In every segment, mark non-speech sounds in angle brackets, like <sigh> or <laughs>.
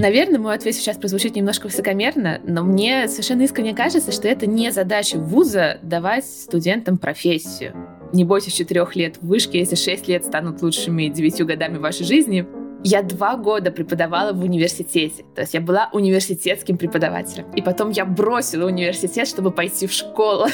Наверное, мой ответ сейчас прозвучит немножко высокомерно, но мне совершенно искренне кажется, что это не задача вуза давать студентам профессию. Не бойтесь четырех лет в вышке, если шесть лет станут лучшими девятью годами вашей жизни. Я два года преподавала в университете, то есть я была университетским преподавателем. И потом я бросила университет, чтобы пойти в школу.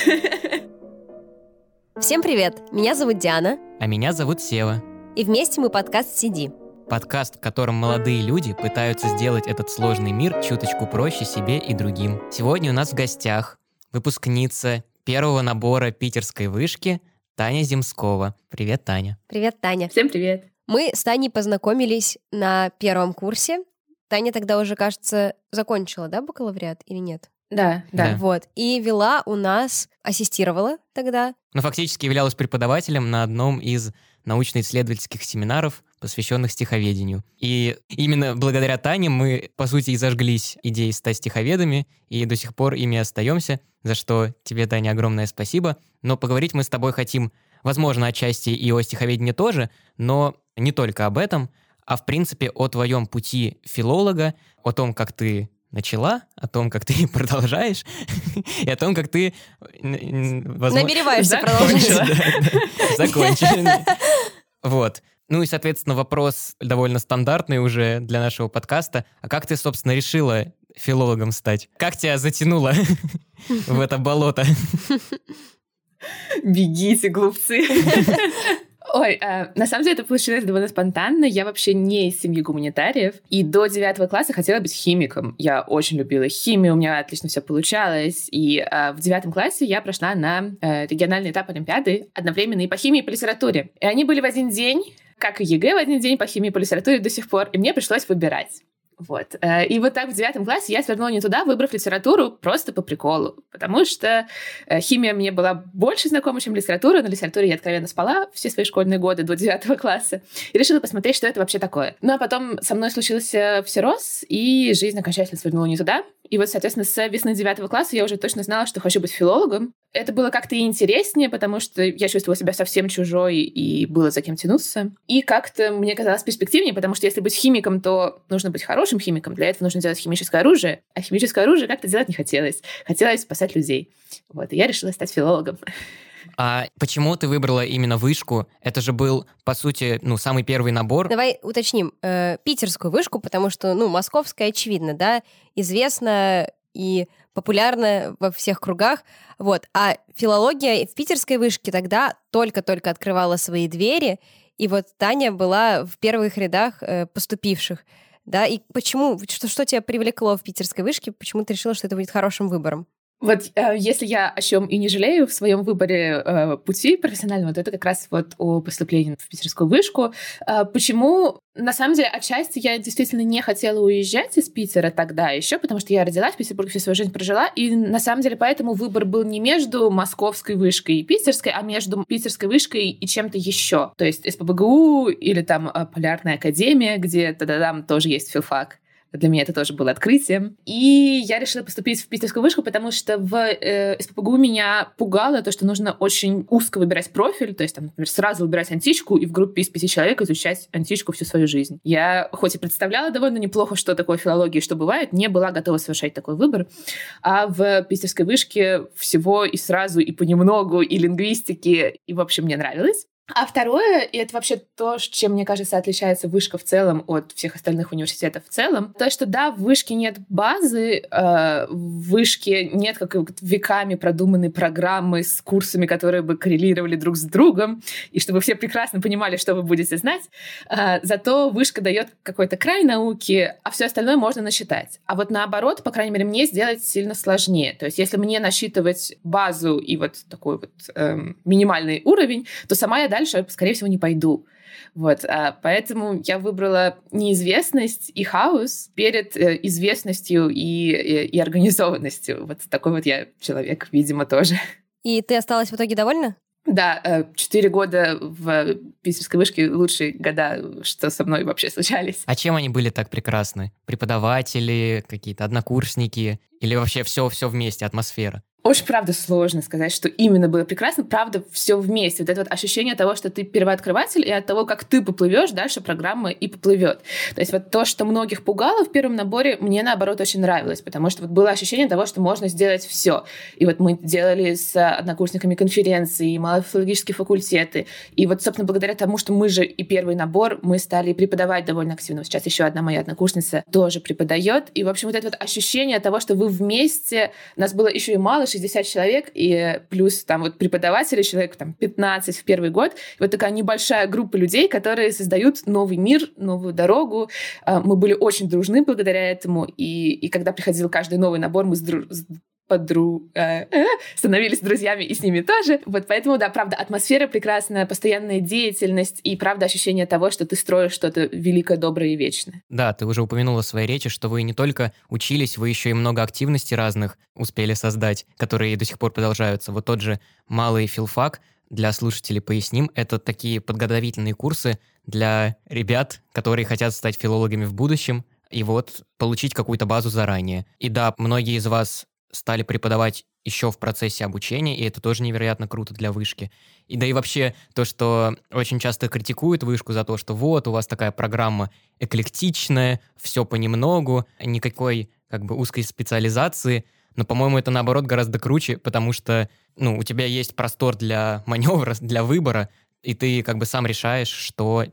Всем привет! Меня зовут Диана. А меня зовут Сева. И вместе мы подкаст «Сиди». Подкаст, в котором молодые люди пытаются сделать этот сложный мир чуточку проще себе и другим. Сегодня у нас в гостях выпускница первого набора питерской вышки Таня Земскова. Привет, Таня. Привет, Таня. Всем привет. Мы с Таней познакомились на первом курсе. Таня тогда уже, кажется, закончила, да, бакалавриат или нет? Да, да. Да. Вот. И вела у нас, ассистировала тогда. Но фактически являлась преподавателем на одном из научно-исследовательских семинаров, посвященных стиховедению. И именно благодаря Тане мы, по сути, и зажглись идеей стать стиховедами, и до сих пор ими остаемся, за что тебе, Таня, огромное спасибо. Но поговорить мы с тобой хотим, возможно, отчасти и о стиховедении тоже, но не только об этом, а в принципе о твоем пути филолога, о том, как ты начала, о том, как ты <laughs> продолжаешь, и о том, как ты... возможно- Намереваешься Закончила. да, <laughs> Закончили. Вот. Ну и, соответственно, вопрос довольно стандартный уже для нашего подкаста. А как ты, собственно, решила филологом стать? Как тебя затянуло <laughs> в это болото? Бегите, глупцы. Ой, э, на самом деле это получилось довольно спонтанно. Я вообще не из семьи гуманитариев. И до девятого класса хотела быть химиком. Я очень любила химию, у меня отлично все получалось. И э, в девятом классе я прошла на э, региональный этап Олимпиады одновременно и по химии, и по литературе. И они были в один день, как и ЕГЭ в один день по химии и по литературе до сих пор. И мне пришлось выбирать. Вот. Э, И вот так в девятом классе я свернула не туда, выбрав литературу просто по приколу. Потому что э, химия мне была больше знакома, чем литература. На литературе я откровенно спала все свои школьные годы до девятого <laughs> класса. И решила посмотреть, что это вообще такое. Ну а потом со мной случился всерос, и жизнь окончательно свернула не туда. И вот, соответственно, с весны девятого класса я уже точно знала, что хочу быть филологом. Это было как-то и интереснее, потому что я чувствовала себя совсем чужой, и было за кем тянуться. И как-то мне казалось перспективнее, потому что если быть химиком, то нужно быть хорошим химиком. Для этого нужно делать химическое оружие. А химическое оружие как-то делать не хотелось. Хотелось спасать людей. Вот, и я решила стать филологом. А почему ты выбрала именно вышку? Это же был, по сути, ну, самый первый набор. Давай уточним. э, питерскую вышку, потому что, ну, московская, очевидно, да, известна и популярна во всех кругах. Вот. А филология в питерской вышке тогда только-только открывала свои двери, и вот Таня была в первых рядах э, поступивших. Да, и почему, что, что тебя привлекло в питерской вышке, почему ты решила, что это будет хорошим выбором? Вот э, если я о чем и не жалею в своем выборе э, пути профессионального, то это как раз вот о поступлении в питерскую вышку. Э, почему? На самом деле, отчасти я действительно не хотела уезжать из Питера тогда еще, потому что я родилась в Петербурге, всю свою жизнь прожила, и на самом деле поэтому выбор был не между московской вышкой и питерской, а между питерской вышкой и чем-то еще. То есть СПБГУ или там э, Полярная академия, где тогда там тоже есть филфак. Для меня это тоже было открытием. И я решила поступить в питерскую вышку, потому что в э, СПБГУ меня пугало то, что нужно очень узко выбирать профиль, то есть, там, например, сразу выбирать античку и в группе из пяти человек изучать античку всю свою жизнь. Я хоть и представляла довольно неплохо, что такое филология и что бывает, не была готова совершать такой выбор. А в питерской вышке всего и сразу, и понемногу, и лингвистики, и, в общем, мне нравилось. А второе, и это вообще то, чем, мне кажется, отличается вышка в целом от всех остальных университетов в целом, то, что да, в вышке нет базы, э, в вышке нет как веками продуманной программы с курсами, которые бы коррелировали друг с другом, и чтобы все прекрасно понимали, что вы будете знать. Э, зато вышка дает какой-то край науки, а все остальное можно насчитать. А вот наоборот, по крайней мере, мне сделать сильно сложнее. То есть если мне насчитывать базу и вот такой вот эм, минимальный уровень, то сама я дальше, скорее всего, не пойду. Вот, а, поэтому я выбрала неизвестность и хаос перед э, известностью и, и, и организованностью. Вот такой вот я человек, видимо, тоже. И ты осталась в итоге довольна? Да, э, четыре года в питерской вышке лучшие года, что со мной вообще случались. А чем они были так прекрасны? Преподаватели, какие-то однокурсники или вообще все-все вместе, атмосфера? Очень, правда, сложно сказать, что именно было прекрасно. Правда, все вместе. Вот это вот ощущение того, что ты первооткрыватель, и от того, как ты поплывешь, дальше программа и поплывет. То есть вот то, что многих пугало в первом наборе, мне, наоборот, очень нравилось, потому что вот было ощущение того, что можно сделать все. И вот мы делали с однокурсниками конференции, малофилологические факультеты. И вот, собственно, благодаря тому, что мы же и первый набор, мы стали преподавать довольно активно. Сейчас еще одна моя однокурсница тоже преподает. И, в общем, вот это вот ощущение того, что вы вместе, нас было еще и мало, 60 человек, и плюс там вот преподаватели, человек там 15 в первый год. И вот такая небольшая группа людей, которые создают новый мир, новую дорогу. А, мы были очень дружны благодаря этому, и, и когда приходил каждый новый набор, мы с, дру- с подру... Э, становились друзьями и с ними тоже. Вот поэтому, да, правда, атмосфера прекрасная, постоянная деятельность и, правда, ощущение того, что ты строишь что-то великое, доброе и вечное. Да, ты уже упомянула в своей речи, что вы не только учились, вы еще и много активностей разных успели создать, которые до сих пор продолжаются. Вот тот же малый филфак, для слушателей поясним, это такие подготовительные курсы для ребят, которые хотят стать филологами в будущем, и вот получить какую-то базу заранее. И да, многие из вас стали преподавать еще в процессе обучения, и это тоже невероятно круто для вышки. И да и вообще то, что очень часто критикуют вышку за то, что вот, у вас такая программа эклектичная, все понемногу, никакой как бы узкой специализации, но, по-моему, это наоборот гораздо круче, потому что, ну, у тебя есть простор для маневра, <laughs> для выбора, и ты как бы сам решаешь, что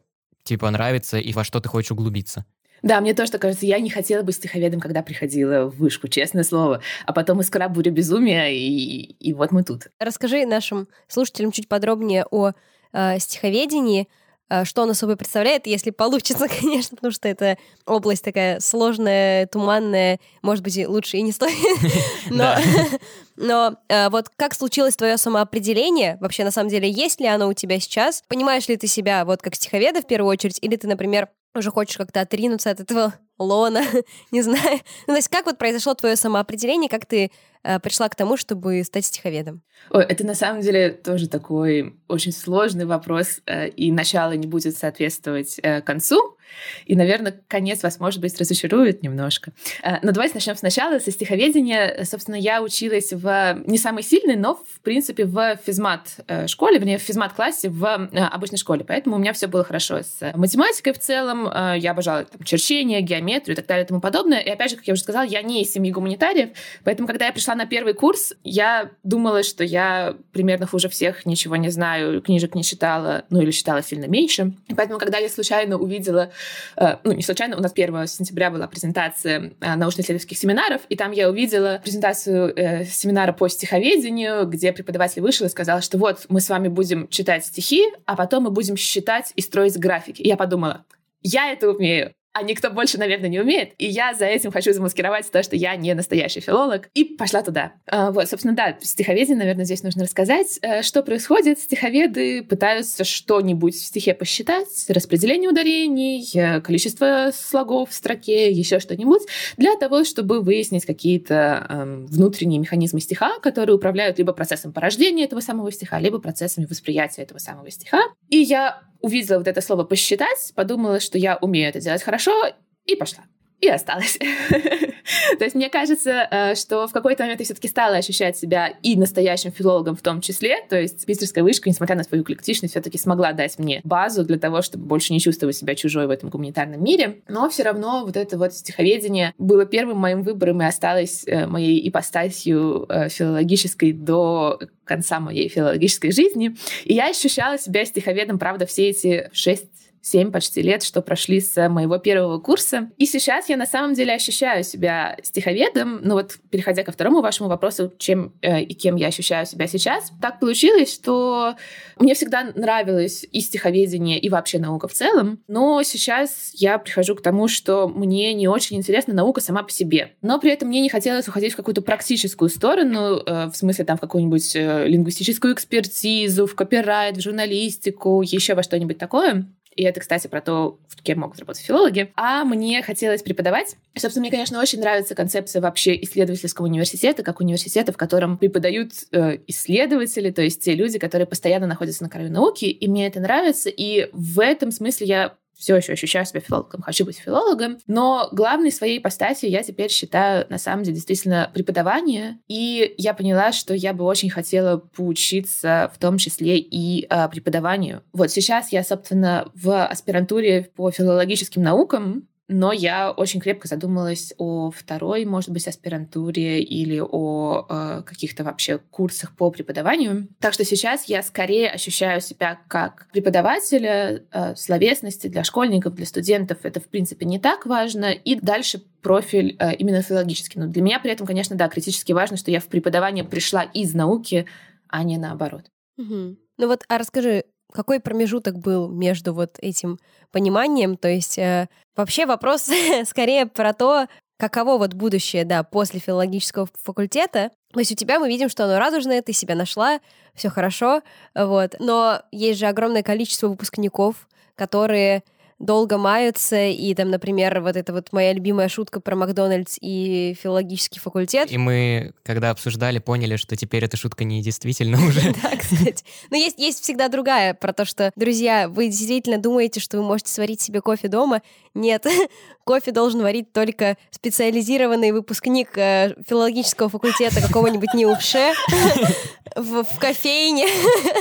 тебе понравится и во что ты хочешь углубиться. Да, мне тоже так кажется. Я не хотела быть стиховедом, когда приходила в вышку, честное слово. А потом искра буря безумия, и, и вот мы тут. Расскажи нашим слушателям чуть подробнее о э, стиховедении, э, что оно собой представляет, если получится, <laughs> конечно, потому что это область такая сложная, туманная, может быть, лучше и не стоит. <laughs> Но, <laughs> но э, вот как случилось твое самоопределение? Вообще, на самом деле, есть ли оно у тебя сейчас? Понимаешь ли ты себя вот как стиховеда в первую очередь, или ты, например, уже хочешь как-то отринуться от этого лона, <laughs> не знаю. Ну, то есть как вот произошло твое самоопределение, как ты э, пришла к тому, чтобы стать стиховедом? Ой, это на самом деле тоже такой очень сложный вопрос, э, и начало не будет соответствовать э, концу. И, наверное, конец вас, может быть, разочарует немножко. Э, но давайте начнем сначала, со стиховедения. Собственно, я училась в не самой сильной, но, в принципе, в физмат-школе, вернее, в физмат-классе в обычной школе. Поэтому у меня все было хорошо с математикой в целом. Я обожала там, черчение, геометрию и так далее и тому подобное. И, опять же, как я уже сказала, я не из семьи гуманитариев. Поэтому, когда я пришла на первый курс, я думала, что я примерно хуже всех ничего не знаю, книжек не читала, ну или читала сильно меньше. И поэтому, когда я случайно увидела, э, ну не случайно, у нас 1 сентября была презентация э, научно-исследовательских семинаров, и там я увидела презентацию э, семинара по стиховедению, где преподаватель вышел и сказал, что вот мы с вами будем читать стихи, а потом мы будем считать и строить графики. И я подумала, я это умею а никто больше, наверное, не умеет. И я за этим хочу замаскировать то, что я не настоящий филолог. И пошла туда. А, вот, собственно, да, стиховедение, наверное, здесь нужно рассказать. А, что происходит? Стиховеды пытаются что-нибудь в стихе посчитать, распределение ударений, э, количество слогов в строке, еще что-нибудь, для того, чтобы выяснить какие-то э, внутренние механизмы стиха, которые управляют либо процессом порождения этого самого стиха, либо процессами восприятия этого самого стиха. И я увидела вот это слово «посчитать», подумала, что я умею это делать хорошо, и пошла и осталась. <laughs> То есть мне кажется, э, что в какой-то момент я все-таки стала ощущать себя и настоящим филологом в том числе. То есть питерская вышка, несмотря на свою эклектичность, все-таки смогла дать мне базу для того, чтобы больше не чувствовать себя чужой в этом гуманитарном мире. Но все равно вот это вот стиховедение было первым моим выбором и осталось э, моей ипостасью э, филологической до конца моей филологической жизни. И я ощущала себя стиховедом, правда, все эти шесть 7 почти лет, что прошли с моего первого курса. И сейчас я на самом деле ощущаю себя стиховедом. Ну вот, переходя ко второму вашему вопросу, чем э, и кем я ощущаю себя сейчас, так получилось, что мне всегда нравилось и стиховедение, и вообще наука в целом. Но сейчас я прихожу к тому, что мне не очень интересна наука сама по себе. Но при этом мне не хотелось уходить в какую-то практическую сторону, э, в смысле там в какую-нибудь э, лингвистическую экспертизу, в копирайт, в журналистику, еще во что-нибудь такое. И это, кстати, про то, кем могут работать филологи. А мне хотелось преподавать. Собственно, мне, конечно, очень нравится концепция вообще исследовательского университета, как университета, в котором преподают э, исследователи, то есть те люди, которые постоянно находятся на краю науки, и мне это нравится. И в этом смысле я все еще ощущаю себя филологом, хочу быть филологом, но главной своей ипостасью я теперь считаю, на самом деле, действительно преподавание, и я поняла, что я бы очень хотела поучиться в том числе и э, преподаванию. Вот сейчас я, собственно, в аспирантуре по филологическим наукам, но я очень крепко задумалась о второй, может быть, аспирантуре или о э, каких-то вообще курсах по преподаванию. Так что сейчас я скорее ощущаю себя как преподавателя э, словесности для школьников, для студентов. Это, в принципе, не так важно. И дальше профиль э, именно филологический. Но для меня при этом, конечно, да, критически важно, что я в преподавание пришла из науки, а не наоборот. Угу. Ну вот, а расскажи, какой промежуток был между вот этим пониманием? То есть э, вообще вопрос <laughs> скорее про то, каково вот будущее, да, после филологического факультета. То есть у тебя мы видим, что оно радужное, ты себя нашла, все хорошо, вот. Но есть же огромное количество выпускников, которые долго маются, и там, например, вот это вот моя любимая шутка про Макдональдс и филологический факультет. И мы, когда обсуждали, поняли, что теперь эта шутка не действительно <laughs> уже. Да, кстати. Но есть, есть всегда другая, про то, что, друзья, вы действительно думаете, что вы можете сварить себе кофе дома? Нет, <laughs> кофе должен варить только специализированный выпускник э, филологического факультета какого-нибудь НИУФШЕ <laughs> в, в кофейне.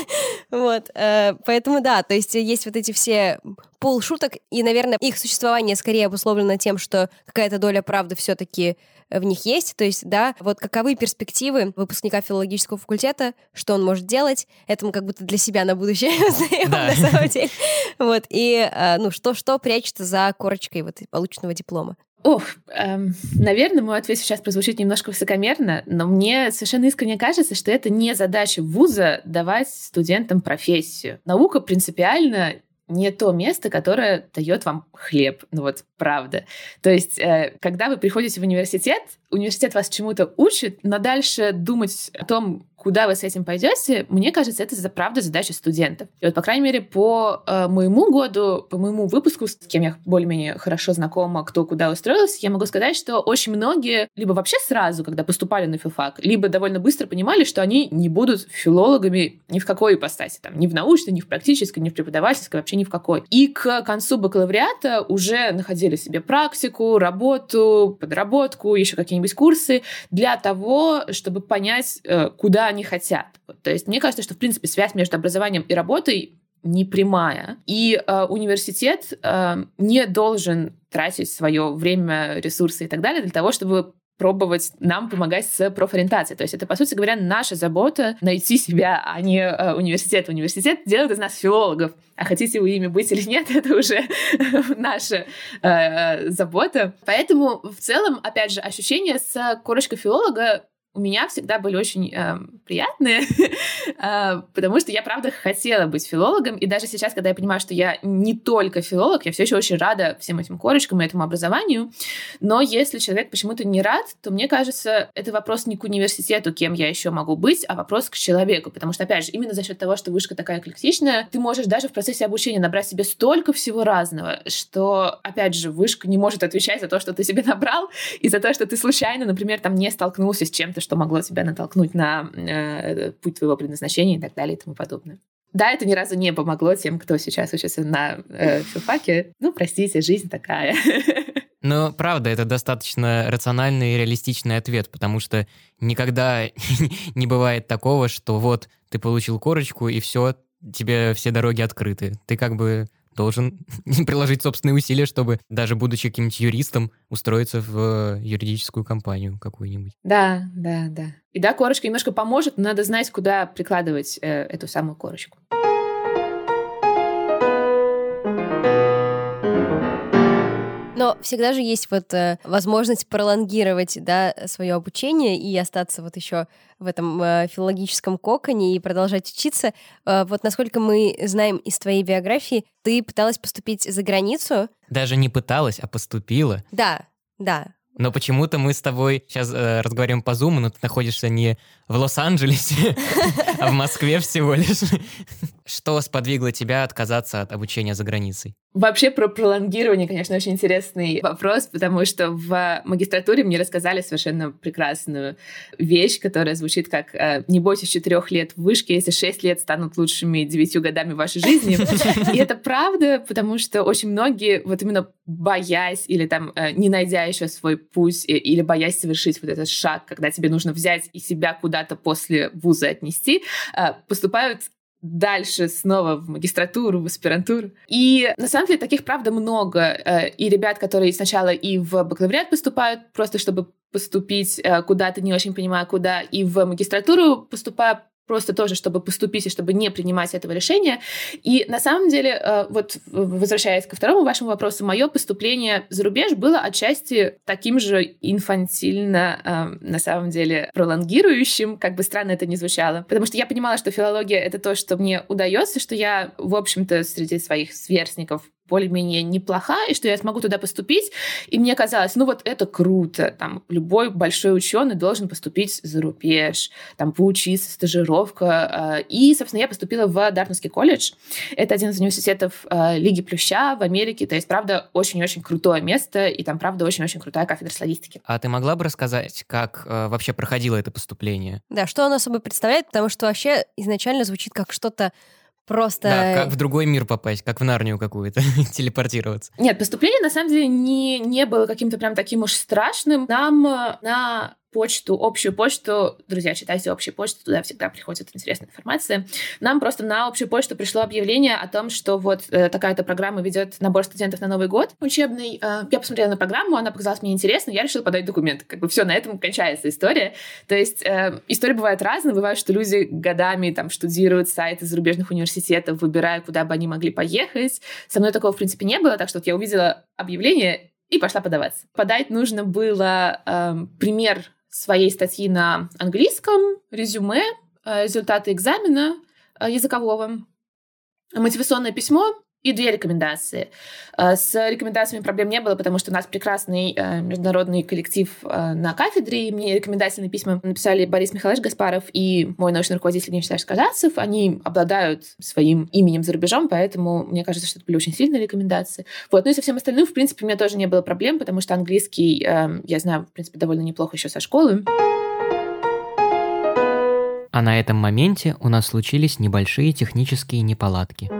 <laughs> вот, э, поэтому да, то есть есть вот эти все пол шуток, и, наверное, их существование скорее обусловлено тем, что какая-то доля правды все-таки в них есть. То есть, да, вот каковы перспективы выпускника филологического факультета, что он может делать, это мы как будто для себя на будущее <laughs> узнаем, на самом деле. Вот, и, э, ну, что, что прячется за корочкой вот полученного диплома? Ох, эм, наверное, мой ответ сейчас прозвучит немножко высокомерно, но мне совершенно искренне кажется, что это не задача вуза давать студентам профессию. Наука принципиально не то место, которое дает вам хлеб. Ну вот, правда. То есть, э, когда вы приходите в университет, университет вас чему-то учит, но дальше думать о том, куда вы с этим пойдете, мне кажется, это за правда задача студентов. И вот, по крайней мере, по э, моему году, по моему выпуску, с кем я более-менее хорошо знакома, кто куда устроился, я могу сказать, что очень многие либо вообще сразу, когда поступали на филфак, либо довольно быстро понимали, что они не будут филологами ни в какой ипостаси, там, ни в научной, ни в практической, ни в преподавательской, вообще ни в какой. И к концу бакалавриата уже находили себе практику, работу, подработку, еще какие-нибудь курсы для того, чтобы понять, э, куда они хотят. То есть мне кажется, что, в принципе, связь между образованием и работой не прямая. И э, университет э, не должен тратить свое время, ресурсы и так далее для того, чтобы пробовать нам помогать с профориентацией. То есть это, по сути говоря, наша забота найти себя, а не э, университет. Университет делает из нас филологов. А хотите вы ими быть или нет, <laughs> это уже наша э, забота. Поэтому в целом, опять же, ощущение с корочкой филолога у меня всегда были очень э, приятные, <laughs> э, потому что я, правда, хотела быть филологом, и даже сейчас, когда я понимаю, что я не только филолог, я все еще очень рада всем этим корочкам и этому образованию, но если человек почему-то не рад, то мне кажется, это вопрос не к университету, кем я еще могу быть, а вопрос к человеку, потому что, опять же, именно за счет того, что вышка такая эклектичная, ты можешь даже в процессе обучения набрать себе столько всего разного, что, опять же, вышка не может отвечать за то, что ты себе набрал, и за то, что ты случайно, например, там не столкнулся с чем-то, что могло тебя натолкнуть на э, путь твоего предназначения и так далее и тому подобное. Да, это ни разу не помогло тем, кто сейчас учится на э, филфаке. Ну, простите, жизнь такая. <laughs> Ну, правда, это достаточно рациональный и реалистичный ответ, потому что никогда <laughs> не бывает такого, что вот ты получил корочку, и все, тебе все дороги открыты. Ты как бы должен <laughs> приложить собственные усилия, чтобы даже будучи каким-нибудь юристом устроиться в юридическую компанию какую-нибудь. Да, да, да. И да, корочка немножко поможет, но надо знать, куда прикладывать э, эту самую корочку. Но всегда же есть вот э, возможность пролонгировать, да, свое обучение и остаться вот еще в этом э, филологическом коконе и продолжать учиться. Э, вот насколько мы знаем из твоей биографии, ты пыталась поступить за границу. Даже не пыталась, а поступила. Да, да. Но почему-то мы с тобой сейчас э, разговариваем по Zoom, но ты находишься не в Лос-Анджелесе, <laughs> а в Москве всего лишь. Что сподвигло тебя отказаться от обучения за границей? Вообще про пролонгирование, конечно, очень интересный вопрос, потому что в магистратуре мне рассказали совершенно прекрасную вещь, которая звучит как э, «Не бойтесь четырех лет в вышке, если шесть лет станут лучшими девятью годами вашей жизни». И это правда, потому что очень многие, вот именно боясь или там э, не найдя еще свой путь или боясь совершить вот этот шаг, когда тебе нужно взять и себя куда-то после вуза отнести, э, поступают дальше снова в магистратуру, в аспирантуру. И на самом деле таких, правда, много. Э, и ребят, которые сначала и в бакалавриат поступают, просто чтобы поступить э, куда-то, не очень понимая куда, и в магистратуру поступая просто тоже, чтобы поступить и чтобы не принимать этого решения. И на самом деле, э, вот возвращаясь ко второму вашему вопросу, мое поступление за рубеж было отчасти таким же инфантильно, э, на самом деле, пролонгирующим, как бы странно это ни звучало. Потому что я понимала, что филология — это то, что мне удается, что я, в общем-то, среди своих сверстников более-менее неплоха, и что я смогу туда поступить. И мне казалось, ну вот это круто. Там любой большой ученый должен поступить за рубеж, там поучиться, стажировка. Э, и, собственно, я поступила в Дартмутский колледж. Это один из университетов э, Лиги Плюща в Америке. То есть, правда, очень-очень крутое место, и там, правда, очень-очень крутая кафедра славистики. А ты могла бы рассказать, как э, вообще проходило это поступление? Да, что оно собой представляет, потому что вообще изначально звучит как что-то Просто... Да, как в другой мир попасть, как в Нарнию какую-то, <laughs> телепортироваться. Нет, поступление на самом деле не, не было каким-то прям таким уж страшным. Нам э, на почту, общую почту. Друзья, читайте общую почту, туда всегда приходит интересная информация. Нам просто на общую почту пришло объявление о том, что вот э, такая-то программа ведет набор студентов на Новый год учебный. Э, я посмотрела на программу, она показалась мне интересной, я решила подать документы. Как бы все, на этом кончается история. То есть э, истории бывают разные. Бывает, что люди годами там штудируют сайты зарубежных университетов, выбирая, куда бы они могли поехать. Со мной такого, в принципе, не было, так что вот я увидела объявление и пошла подаваться. Подать нужно было э, пример своей статьи на английском, резюме, э, результаты экзамена э, языкового, мотивационное письмо и две рекомендации. Э, с рекомендациями проблем не было, потому что у нас прекрасный э, международный коллектив э, на кафедре, и мне рекомендательные письма написали Борис Михайлович Гаспаров и мой научный руководитель Вячеславович Казацев. Они обладают своим именем за рубежом, поэтому мне кажется, что это были очень сильные рекомендации. Вот. Ну и со всем остальным, в принципе, у меня тоже не было проблем, потому что английский я знаю, в принципе, довольно неплохо еще со школы. А на этом моменте у нас случились небольшие технические неполадки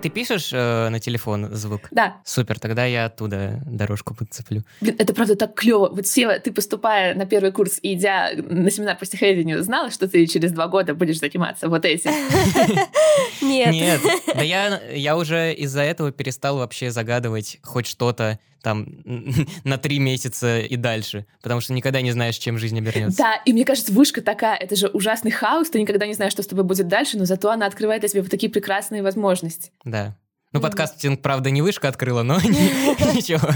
ты пишешь э, на телефон звук? Да. Супер, тогда я оттуда дорожку подцеплю. Блин, это правда так клево. Вот Сева, ты поступая на первый курс и идя на семинар по стиховедению, знала, что ты через два года будешь заниматься вот этим? Нет. Нет. Да я, я уже из-за этого перестал вообще загадывать хоть что-то там <laughs> на три месяца и дальше, потому что никогда не знаешь, чем жизнь обернется. Да, и мне кажется, вышка такая, это же ужасный хаос, ты никогда не знаешь, что с тобой будет дальше, но зато она открывает для тебя вот такие прекрасные возможности. Да. Ну, подкастинг, правда, не вышка открыла, но <laughs> <laughs> ничего.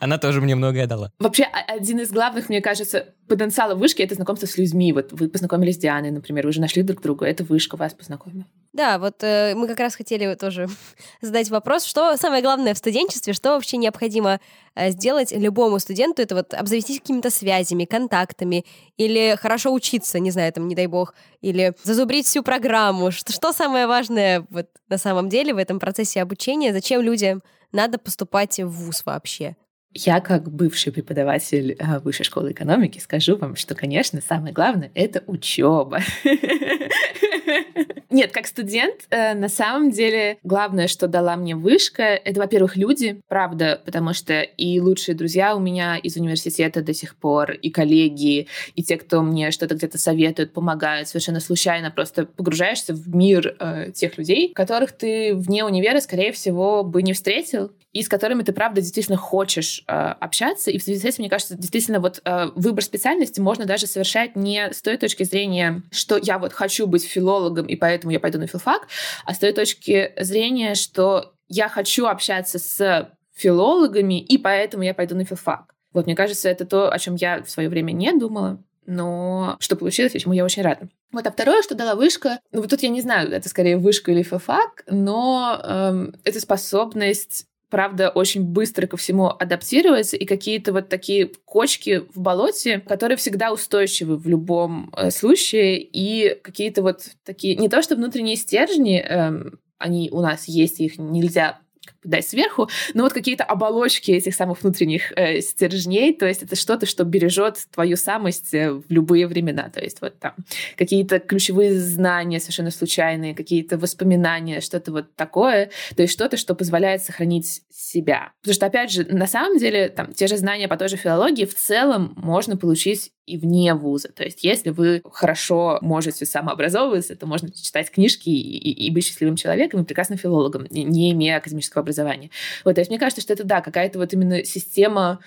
Она тоже мне многое дала. Вообще, один из главных, мне кажется, потенциалов вышки — это знакомство с людьми. Вот вы познакомились с Дианой, например, вы же нашли друг друга, это вышка вас познакомила. Да, вот э, мы как раз хотели тоже <laughs> задать вопрос, что самое главное в студенчестве, что вообще необходимо э, сделать любому студенту, это вот обзавестись какими-то связями, контактами, или хорошо учиться, не знаю, там, не дай бог, или зазубрить всю программу. Что, что самое важное вот на самом деле в этом процессе обучения, зачем людям надо поступать в ВУЗ вообще? Я, как бывший преподаватель э, Высшей школы экономики, скажу вам, что, конечно, самое главное — это учеба. <laughs> <laughs> Нет, как студент, э, на самом деле, главное, что дала мне вышка, это, во-первых, люди, правда, потому что и лучшие друзья у меня из университета до сих пор, и коллеги, и те, кто мне что-то где-то советуют, помогают, совершенно случайно просто погружаешься в мир э, тех людей, которых ты вне универа, скорее всего, бы не встретил, и с которыми ты, правда, действительно хочешь э, общаться. И в связи с этим, мне кажется, действительно вот э, выбор специальности можно даже совершать не с той точки зрения, что я вот хочу быть филологом, и поэтому я пойду на филфак, а с той точки зрения, что я хочу общаться с филологами, и поэтому я пойду на филфак. Вот, мне кажется, это то, о чем я в свое время не думала, но что получилось, и чему я очень рада. Вот, а второе, что дала вышка, ну вот тут я не знаю, это скорее вышка или филфак, но эм, это способность правда, очень быстро ко всему адаптироваться, и какие-то вот такие кочки в болоте, которые всегда устойчивы в любом э, случае, и какие-то вот такие, не то что внутренние стержни, э, они у нас есть, их нельзя дать сверху, но вот какие-то оболочки этих самых внутренних э, стержней, то есть это что-то, что бережет твою самость э, в любые времена, то есть вот там какие-то ключевые знания совершенно случайные, какие-то воспоминания, что-то вот такое, то есть что-то, что позволяет сохранить себя. Потому что, опять же, на самом деле, там, те же знания по той же филологии в целом можно получить и вне вуза. То есть если вы хорошо можете самообразовываться, то можно читать книжки и, и, и быть счастливым человеком и прекрасным филологом, не имея академического образования. Вот, то есть мне кажется, что это, да, какая-то вот именно система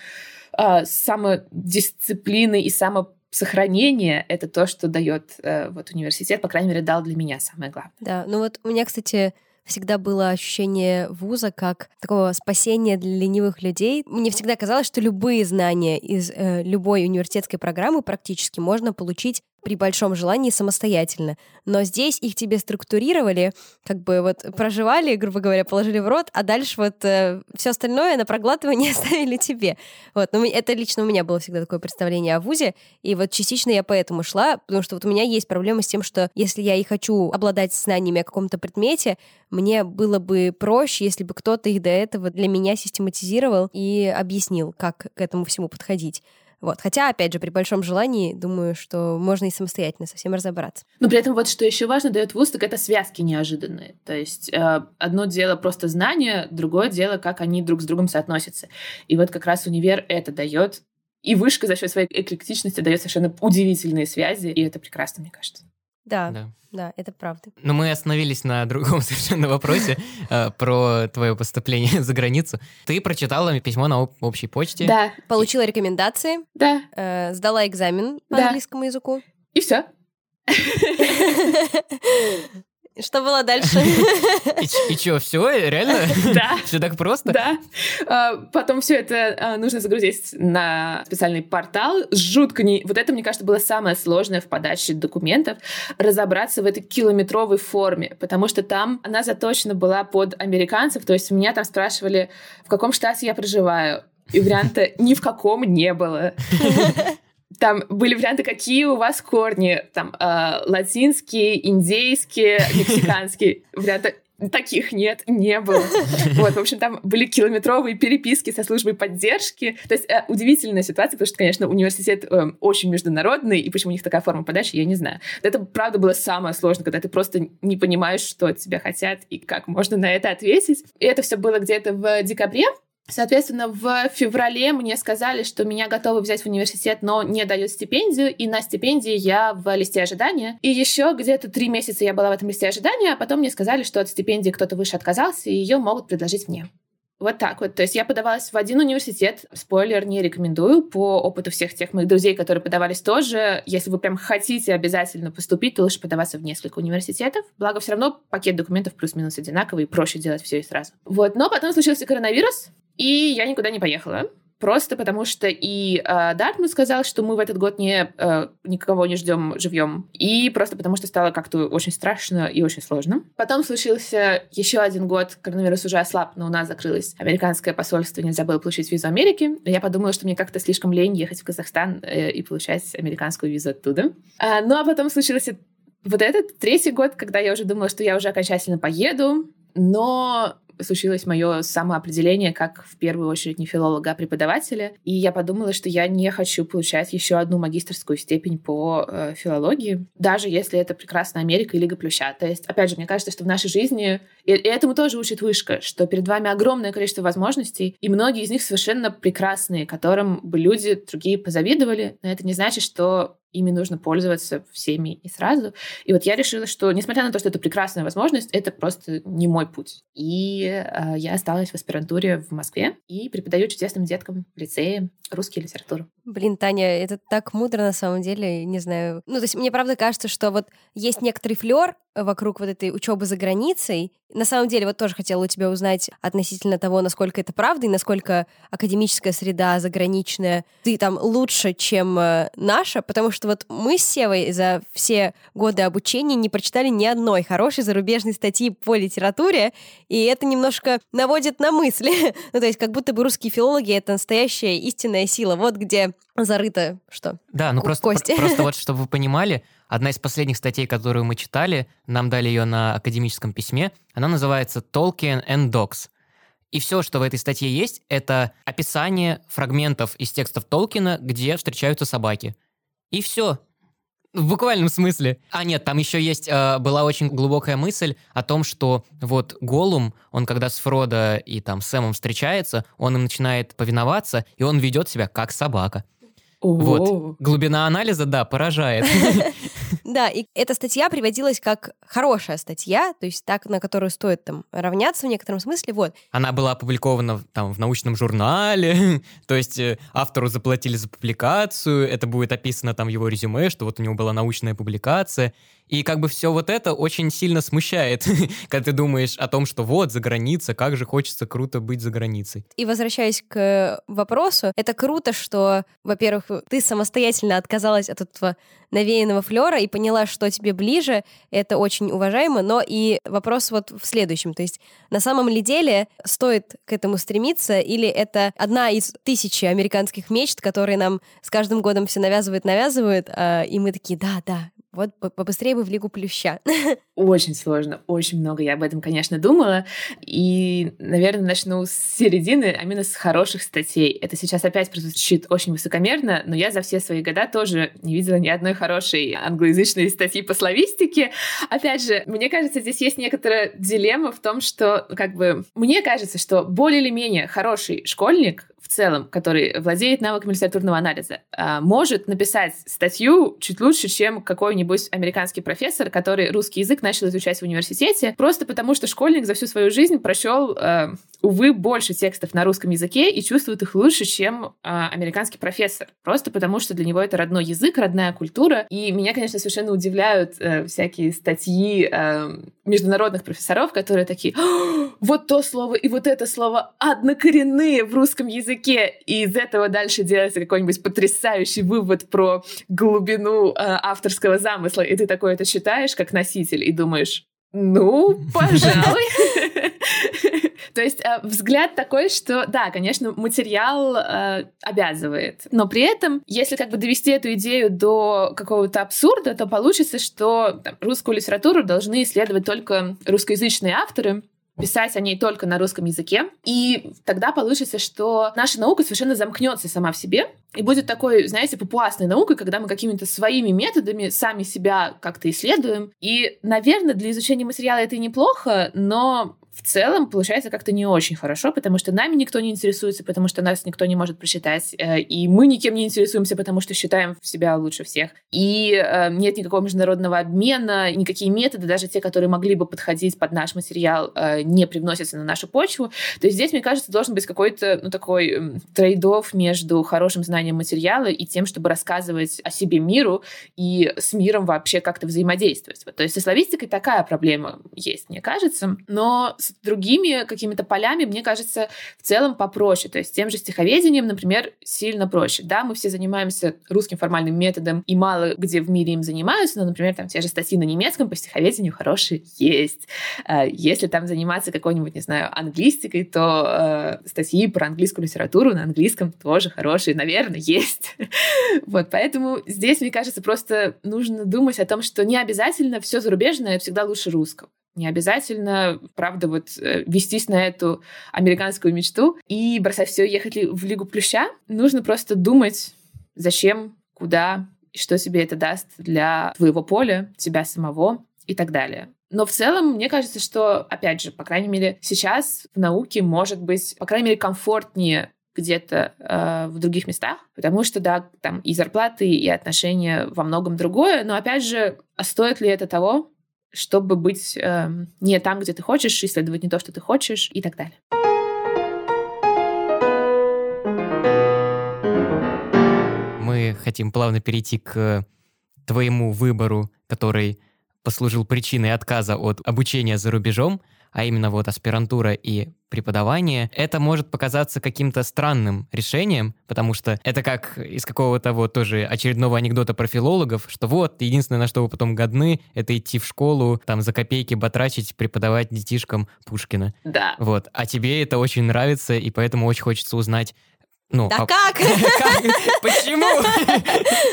э, самодисциплины и само сохранение — это то, что дает э, вот университет, по крайней мере, дал для меня самое главное. Да, ну вот у меня, кстати, всегда было ощущение вуза как такого спасения для ленивых людей. Мне всегда казалось, что любые знания из э, любой университетской программы практически можно получить при большом желании самостоятельно. Но здесь их тебе структурировали, как бы вот проживали, грубо говоря, положили в рот, а дальше вот э, все остальное на проглатывание <laughs> оставили тебе. Вот, ну это лично у меня было всегда такое представление о ВУЗе, и вот частично я поэтому шла, потому что вот у меня есть проблема с тем, что если я и хочу обладать знаниями о каком-то предмете, мне было бы проще, если бы кто-то их до этого для меня систематизировал и объяснил, как к этому всему подходить. Вот. Хотя, опять же, при большом желании, думаю, что можно и самостоятельно совсем разобраться. Но при этом вот что еще важно дает вуз, так это связки неожиданные. То есть э, одно дело просто знания, другое дело, как они друг с другом соотносятся. И вот как раз универ это дает. И вышка за счет своей эклектичности дает совершенно удивительные связи, и это прекрасно, мне кажется. Да, да, да, это правда. Но мы остановились на другом <laughs> совершенно вопросе э, про твое поступление <laughs> за границу. Ты прочитала письмо на общей почте. Да. Получила рекомендации. Да. Э, сдала экзамен по Да. английскому языку. И все. <laughs> Что было дальше? <laughs> И, и что, все, реально? <laughs> Да. <laughs> Все так просто? Да. А, Потом все это а, нужно загрузить на специальный портал. Жутко не... Вот это, мне кажется, было самое сложное в подаче документов. Разобраться в этой километровой форме. Потому что там она заточена была под американцев. То есть меня там спрашивали, в каком штате я проживаю. И варианта ни в каком не было. Там были варианты, какие у вас корни. Там э, латинские, индейские, <laughs> мексиканские. Варианта таких нет, не было. Вот, в общем, там были километровые переписки со службой поддержки. То есть э, удивительная ситуация, потому что, конечно, университет э, очень международный, и почему у них такая форма подачи, я не знаю. Это, правда, было самое сложное, когда ты просто не понимаешь, что от тебя хотят и как можно на это ответить. И это все было где-то в декабре. Соответственно, в феврале мне сказали, что меня готовы взять в университет, но не дают стипендию, и на стипендии я в листе ожидания. И еще где-то три месяца я была в этом листе ожидания, а потом мне сказали, что от стипендии кто-то выше отказался, и ее могут предложить мне. Вот так вот. То есть я подавалась в один университет. Спойлер, не рекомендую. По опыту всех тех моих друзей, которые подавались тоже, если вы прям хотите обязательно поступить, то лучше подаваться в несколько университетов. Благо, все равно пакет документов плюс-минус одинаковый, и проще делать все и сразу. Вот. Но потом случился коронавирус, и я никуда не поехала. Просто потому что и э, Дартмут сказал, что мы в этот год не, э, никого не ждем живьем. И просто потому что стало как-то очень страшно и очень сложно. Потом случился еще один год, коронавирус уже ослаб, но у нас закрылось американское посольство, нельзя было получить визу Америки. Я подумала, что мне как-то слишком лень ехать в Казахстан э, и получать американскую визу оттуда. А, ну а потом случился вот этот третий год, когда я уже думала, что я уже окончательно поеду, но случилось мое самоопределение как в первую очередь не филолога, а преподавателя. И я подумала, что я не хочу получать еще одну магистрскую степень по э, филологии, даже если это прекрасная Америка и Лига Плюща. То есть, опять же, мне кажется, что в нашей жизни, и, и этому тоже учит вышка, что перед вами огромное количество возможностей, и многие из них совершенно прекрасные, которым бы люди другие позавидовали. Но это не значит, что ими нужно пользоваться всеми и сразу. И вот я решила, что, несмотря на то, что это прекрасная возможность, это просто не мой путь. И э, я осталась в аспирантуре в Москве и преподаю чудесным деткам в лицее русский литературу. Блин, Таня, это так мудро на самом деле, не знаю. Ну, то есть мне правда кажется, что вот есть некоторый флер вокруг вот этой учебы за границей. На самом деле, вот тоже хотела у тебя узнать относительно того, насколько это правда и насколько академическая среда заграничная, ты там лучше, чем э, наша, потому что вот мы с Севой за все годы обучения не прочитали ни одной хорошей зарубежной статьи по литературе, и это немножко наводит на мысли. <laughs> ну, то есть как будто бы русские филологи — это настоящая истинная сила. Вот где зарыто что? Да, ну просто, Кости. просто <laughs> вот, чтобы вы понимали, одна из последних статей, которую мы читали, нам дали ее на академическом письме, она называется «Tolkien and Dogs». И все, что в этой статье есть, это описание фрагментов из текстов Толкина, где встречаются собаки. И все. В буквальном смысле. А нет, там еще есть, э, была очень глубокая мысль о том, что вот Голум, он когда с Фродо и там Сэмом встречается, он им начинает повиноваться, и он ведет себя как собака. Вот. Глубина анализа, да, поражает. <laughs> Да, и эта статья приводилась как хорошая статья, то есть так, на которую стоит там равняться в некотором смысле, вот. Она была опубликована там в научном журнале, <laughs> то есть э, автору заплатили за публикацию, это будет описано там в его резюме, что вот у него была научная публикация, и как бы все вот это очень сильно смущает, <laughs> когда ты думаешь о том, что вот, за граница, как же хочется круто быть за границей. И возвращаясь к вопросу, это круто, что, во-первых, ты самостоятельно отказалась от этого навеянного флера и поняла, что тебе ближе, это очень уважаемо, но и вопрос вот в следующем, то есть на самом ли деле стоит к этому стремиться, или это одна из тысячи американских мечт, которые нам с каждым годом все навязывают, навязывают, а, и мы такие, да, да, вот побыстрее бы в Лигу Плюща. <laughs> Очень сложно, очень много я об этом, конечно, думала. И, наверное, начну с середины, а именно с хороших статей. Это сейчас опять прозвучит очень высокомерно, но я за все свои года тоже не видела ни одной хорошей англоязычной статьи по славистике. Опять же, мне кажется, здесь есть некоторая дилемма в том, что, как бы, мне кажется, что более или менее хороший школьник в целом, который владеет навыками литературного анализа, а, может написать статью чуть лучше, чем какой-нибудь американский профессор, который русский язык начал изучать в университете, просто потому что школьник за всю свою жизнь прочел, а, увы, больше текстов на русском языке и чувствует их лучше, чем а, американский профессор. Просто потому что для него это родной язык, родная культура. И меня, конечно, совершенно удивляют э, всякие статьи международных профессоров, которые такие, вот то слово и вот это слово однокоренные в русском языке, языке, и из этого дальше делается какой-нибудь потрясающий вывод про глубину э, авторского замысла, и ты такой это читаешь как носитель и думаешь, ну, <laughs> пожалуй. <laughs> То есть э, взгляд такой, что да, конечно, материал э, обязывает, но при этом, если как бы довести эту идею до какого-то абсурда, то получится, что там, русскую литературу должны исследовать только русскоязычные авторы, писать о ней только на русском языке. И тогда получится, что наша наука совершенно замкнется сама в себе и будет такой, знаете, папуасной наукой, когда мы какими-то своими методами сами себя как-то исследуем. И, наверное, для изучения материала это и неплохо, но в целом получается как-то не очень хорошо, потому что нами никто не интересуется, потому что нас никто не может прочитать, э, и мы никем не интересуемся, потому что считаем себя лучше всех. И э, нет никакого международного обмена, никакие методы, даже те, которые могли бы подходить под наш материал, э, не привносятся на нашу почву. То есть здесь, мне кажется, должен быть какой-то ну, такой trade-off между хорошим знанием материала и тем, чтобы рассказывать о себе миру и с миром вообще как-то взаимодействовать. То есть со славистикой такая проблема есть, мне кажется, но с другими какими-то полями, мне кажется, в целом попроще. То есть тем же стиховедением, например, сильно проще. Да, мы все занимаемся русским формальным методом, и мало где в мире им занимаются, но, например, там те же статьи на немецком по стиховедению хорошие есть. А, если там заниматься какой-нибудь, не знаю, англистикой, то э, статьи про английскую литературу на английском тоже хорошие, наверное, есть. <laughs> вот, поэтому здесь, мне кажется, просто нужно думать о том, что не обязательно все зарубежное всегда лучше русского. Не обязательно, правда, вот э, вестись на эту американскую мечту и бросать все и ехать в Лигу Плюща. Нужно просто думать, зачем, куда что тебе это даст для твоего поля, тебя самого и так далее. Но в целом, мне кажется, что, опять же, по крайней мере, сейчас в науке может быть, по крайней мере, комфортнее где-то э, в других местах, потому что, да, там и зарплаты, и отношения во многом другое, но, опять же, а стоит ли это того? Чтобы быть э, не там, где ты хочешь, исследовать не то, что ты хочешь и так далее. Мы хотим плавно перейти к твоему выбору, который послужил причиной отказа от обучения за рубежом, а именно вот аспирантура и преподавание, это может показаться каким-то странным решением, потому что это как из какого-то вот тоже очередного анекдота про филологов, что вот, единственное, на что вы потом годны, это идти в школу, там за копейки батрачить, преподавать детишкам Пушкина. Да. Вот. А тебе это очень нравится, и поэтому очень хочется узнать, ну, Да а- как? как? <laughs> Почему?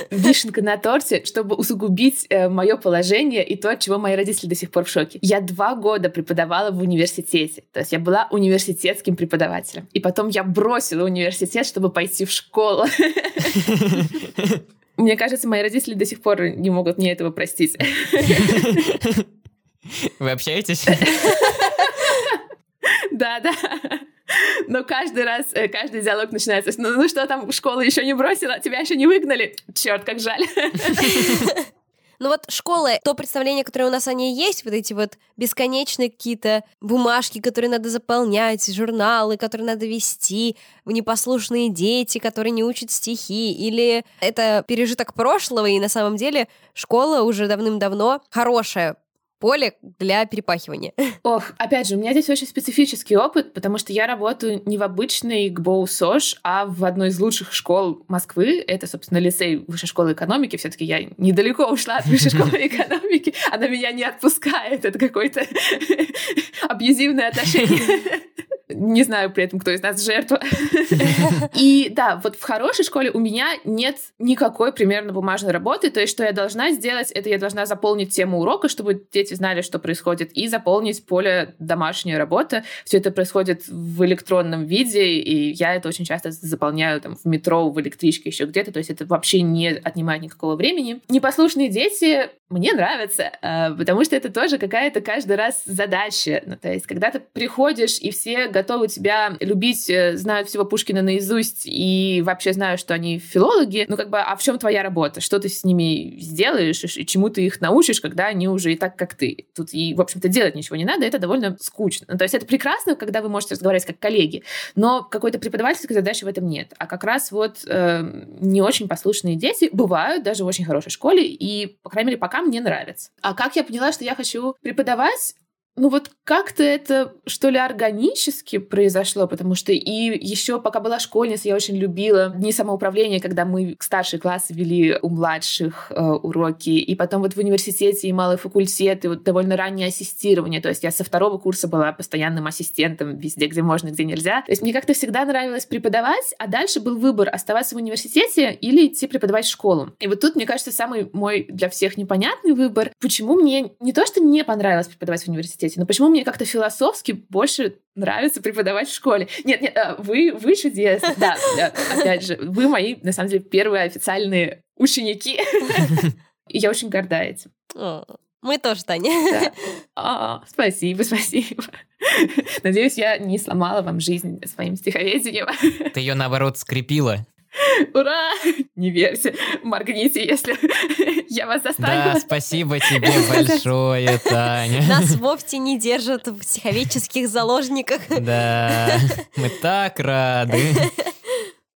Вишенка на торте, чтобы усугубить мое положение и то, от чего мои родители до сих пор в шоке. Я два года преподавала в университете. То есть я была университетским преподавателем. И потом я бросила университет, чтобы пойти в школу. <laughs> Мне кажется, мои родители до сих пор не могут мне этого простить. Вы общаетесь? <laughs> Да, да. <laughs> Но каждый раз, э, каждый диалог начинается с «Ну, ну что там, школа еще не бросила, тебя еще не выгнали?» Черт, как жаль. <laughs> Ну вот школа, то представление, которое у нас о ней есть, вот эти вот бесконечные какие-то бумажки, которые надо заполнять, журналы, которые надо вести, непослушные дети, которые не учат стихи, или это пережиток прошлого, и на самом деле школа уже давным-давно хорошая поле для перепахивания. <laughs> Ох, опять же, у меня здесь очень специфический опыт, потому что я работаю не в обычной ГБОУ СОЖ, а в одной из лучших школ Москвы. Это, собственно, лицей Высшей школы экономики. все таки я недалеко ушла от Высшей школы <laughs> экономики. Она меня не отпускает. Это какое-то <laughs> абьюзивное отношение. Не знаю при этом, кто из нас жертва. И да, вот в хорошей школе у меня нет никакой примерно бумажной работы. То есть, что я должна сделать, это я должна заполнить тему урока, чтобы дети знали, что происходит, и заполнить поле домашняя работа. Все это происходит в электронном виде, и я это очень часто заполняю там в метро, в электричке, еще где-то. То есть это вообще не отнимает никакого времени. Непослушные дети мне нравятся, э, потому что это тоже какая-то каждый раз задача. Ну, то есть, когда ты приходишь, и все готовы тебя любить, э, знают всего Пушкина наизусть, и вообще знают, что они филологи, ну, как бы, а в чем твоя работа? Что ты с ними сделаешь, и чему ты их научишь, когда они уже и так, как ты? Тут и, в общем-то, делать ничего не надо, это довольно скучно. Ну, то есть, это прекрасно, когда вы можете разговаривать как коллеги, но какой-то преподавательской задачи в этом нет. А как раз вот э, не очень послушные дети бывают даже в очень хорошей школе, и, по крайней мере, пока мне нравится. А как я поняла, что я хочу преподавать? Ну вот как-то это, что ли, органически произошло, потому что и еще пока была школьница, я очень любила дни самоуправления, когда мы старшие классы вели у младших э, уроки, и потом вот в университете и малый факультет, и вот довольно раннее ассистирование, то есть я со второго курса была постоянным ассистентом везде, где можно, где нельзя. То есть мне как-то всегда нравилось преподавать, а дальше был выбор оставаться в университете или идти преподавать в школу. И вот тут, мне кажется, самый мой для всех непонятный выбор, почему мне не то, что не понравилось преподавать в университете, но почему мне как-то философски больше нравится преподавать в школе. Нет, нет, а, вы, вы чудесны. Да, да, опять же, вы мои, на самом деле, первые официальные ученики. И я очень горда этим. О, Мы тоже, Таня. Да. А, спасибо, спасибо. Надеюсь, я не сломала вам жизнь своим стиховедением. Ты ее, наоборот, скрепила. <laughs> Ура! Не верьте, моргните, если <laughs> я вас заставила. Да, спасибо тебе <laughs> большое, Таня. Нас вовсе не держат в психоведческих заложниках. Да, мы так рады.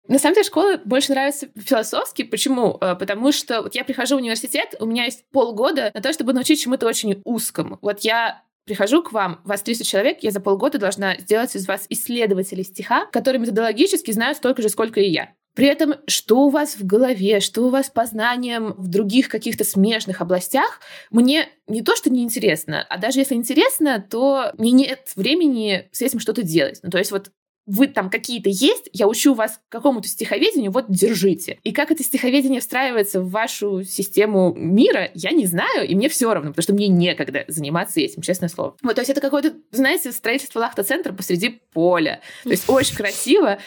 На самом деле школа больше нравится философски. Почему? Э, Потому что вот я прихожу в университет, у меня есть полгода на то, чтобы научить чему-то очень узкому. Вот я прихожу к вам, вас 300 человек, я за полгода должна сделать из вас исследователей стиха, которые методологически знают столько же, сколько и я. При этом, что у вас в голове, что у вас по знаниям в других каких-то смежных областях, мне не то, что не интересно, а даже если интересно, то мне нет времени с этим что-то делать. Ну, то есть вот вы там какие-то есть, я учу вас какому-то стиховедению, вот держите. И как это стиховедение встраивается в вашу систему мира, я не знаю, и мне все равно, потому что мне некогда заниматься этим, честное слово. Вот, то есть это какое-то, знаете, строительство лахта-центра посреди поля. То есть очень красиво,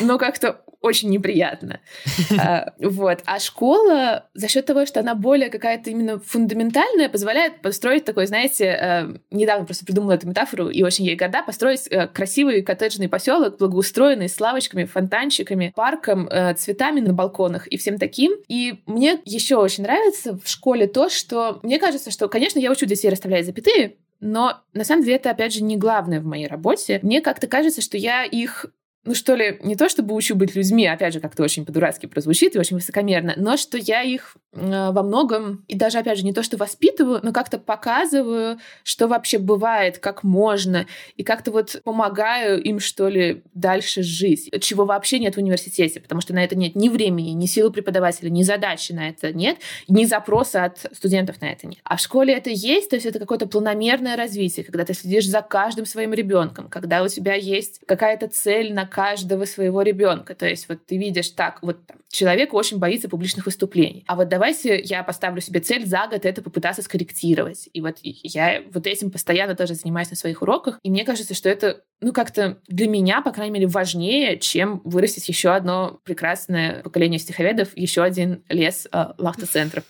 но как-то очень неприятно. <laughs> А, вот. А школа за счет того, что она более какая-то именно фундаментальная, позволяет построить такой, знаете, э, недавно просто придумала эту метафору и очень ей горда, построить э, красивый коттеджный поселок, благоустроенный, с лавочками, фонтанчиками, парком, э, цветами на балконах и всем таким. И мне еще очень нравится в школе то, что мне кажется, что, конечно, я учу детей расставлять запятые, но на самом деле это, опять же, не главное в моей работе. Мне как-то кажется, что я их ну что ли, не то чтобы учу быть людьми, опять же, как-то очень по-дурацки прозвучит и очень высокомерно, но что я их э, во многом, и даже, опять же, не то, что воспитываю, но как-то показываю, что вообще бывает, как можно, и как-то вот помогаю им, что ли, дальше жить, чего вообще нет в университете, потому что на это нет ни времени, ни силы преподавателя, ни задачи на это нет, ни запроса от студентов на это нет. А в школе это есть, то есть это какое-то планомерное развитие, когда ты следишь за каждым своим ребенком, когда у тебя есть какая-то цель на каждого своего ребенка. То есть вот ты видишь так, вот там, человек очень боится публичных выступлений. А вот давайте я поставлю себе цель за год это попытаться скорректировать. И вот я вот этим постоянно тоже занимаюсь на своих уроках. И мне кажется, что это, ну, как-то для меня, по крайней мере, важнее, чем вырастить еще одно прекрасное поколение стиховедов, еще один лес э, лахта-центров.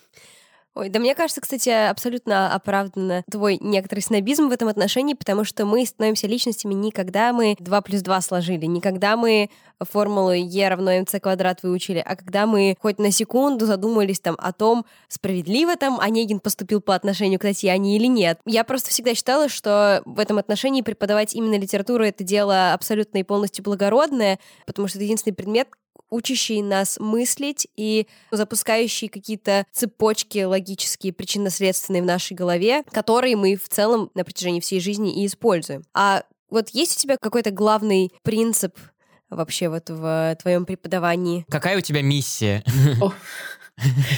Ой, да мне кажется, кстати, абсолютно оправданно твой некоторый снобизм в этом отношении, потому что мы становимся личностями не когда мы 2 плюс 2 сложили, не когда мы формулу Е равно МЦ квадрат выучили, а когда мы хоть на секунду задумались там о том, справедливо там Онегин поступил по отношению к Татьяне или нет. Я просто всегда считала, что в этом отношении преподавать именно литературу — это дело абсолютно и полностью благородное, потому что это единственный предмет, учащий нас мыслить и запускающий какие-то цепочки логические, причинно-следственные в нашей голове, которые мы в целом на протяжении всей жизни и используем. А вот есть у тебя какой-то главный принцип вообще вот в твоем преподавании? Какая у тебя миссия?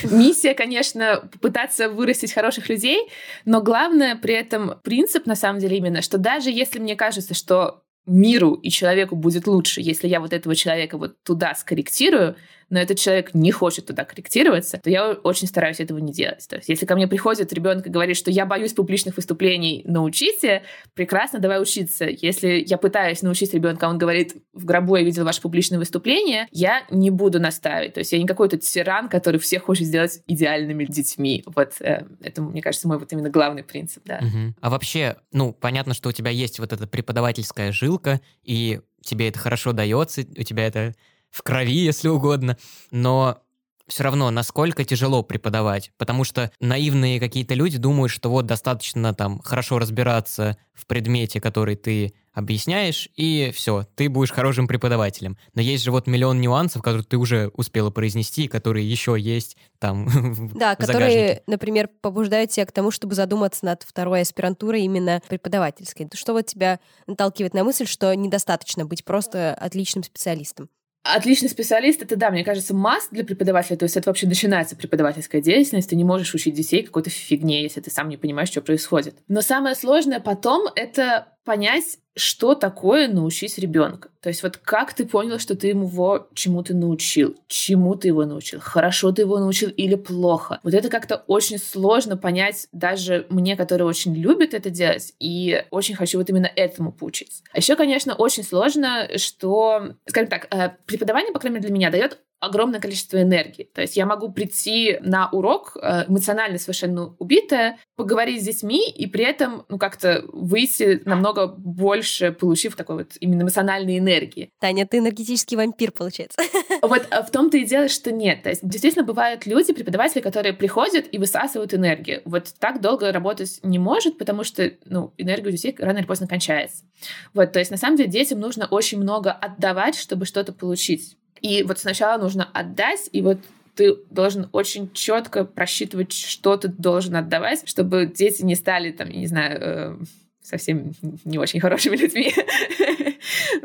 Миссия, конечно, попытаться вырастить хороших людей, но главное при этом принцип, на самом деле, именно, что даже если мне кажется, что миру и человеку будет лучше, если я вот этого человека вот туда скорректирую, но этот человек не хочет туда корректироваться, то я очень стараюсь этого не делать. То есть, если ко мне приходит ребенок и говорит, что я боюсь публичных выступлений, научите, прекрасно, давай учиться. Если я пытаюсь научить ребенка, он говорит, в гробу я видел ваше публичное выступление, я не буду наставить. То есть я не какой-то тиран, который всех хочет сделать идеальными детьми. Вот э, это, мне кажется, мой вот именно главный принцип, да. Угу. А вообще, ну, понятно, что у тебя есть вот эта преподавательская жилка, и тебе это хорошо дается, у тебя это в крови, если угодно, но все равно, насколько тяжело преподавать, потому что наивные какие-то люди думают, что вот достаточно там хорошо разбираться в предмете, который ты объясняешь, и все, ты будешь хорошим преподавателем. Но есть же вот миллион нюансов, которые ты уже успела произнести, которые еще есть там <laughs> Да, в которые, например, побуждают тебя к тому, чтобы задуматься над второй аспирантурой именно преподавательской. Что вот тебя наталкивает на мысль, что недостаточно быть просто отличным специалистом? Отличный специалист — это, да, мне кажется, масс для преподавателя. То есть это вообще начинается преподавательская деятельность. Ты не можешь учить детей какой-то фигне, если ты сам не понимаешь, что происходит. Но самое сложное потом — это понять, что такое научить ребенка. То есть вот как ты понял, что ты его чему ты научил, чему ты его научил, хорошо ты его научил или плохо. Вот это как-то очень сложно понять даже мне, который очень любит это делать, и очень хочу вот именно этому поучиться. А еще, конечно, очень сложно, что, скажем так, э, преподавание, по крайней мере, для меня дает огромное количество энергии. То есть я могу прийти на урок э, эмоционально совершенно убитая, поговорить с детьми и при этом ну, как-то выйти намного больше, получив такой вот именно эмоциональной энергии. Таня, ты энергетический вампир, получается. <laughs> Вот а в том-то и дело, что нет. То есть действительно бывают люди, преподаватели, которые приходят и высасывают энергию. Вот так долго работать не может, потому что ну, энергия у детей рано или поздно кончается. Вот, то есть на самом деле детям нужно очень много отдавать, чтобы что-то получить. И вот сначала нужно отдать, и вот ты должен очень четко просчитывать, что ты должен отдавать, чтобы дети не стали, там, не знаю, э, совсем не очень хорошими людьми.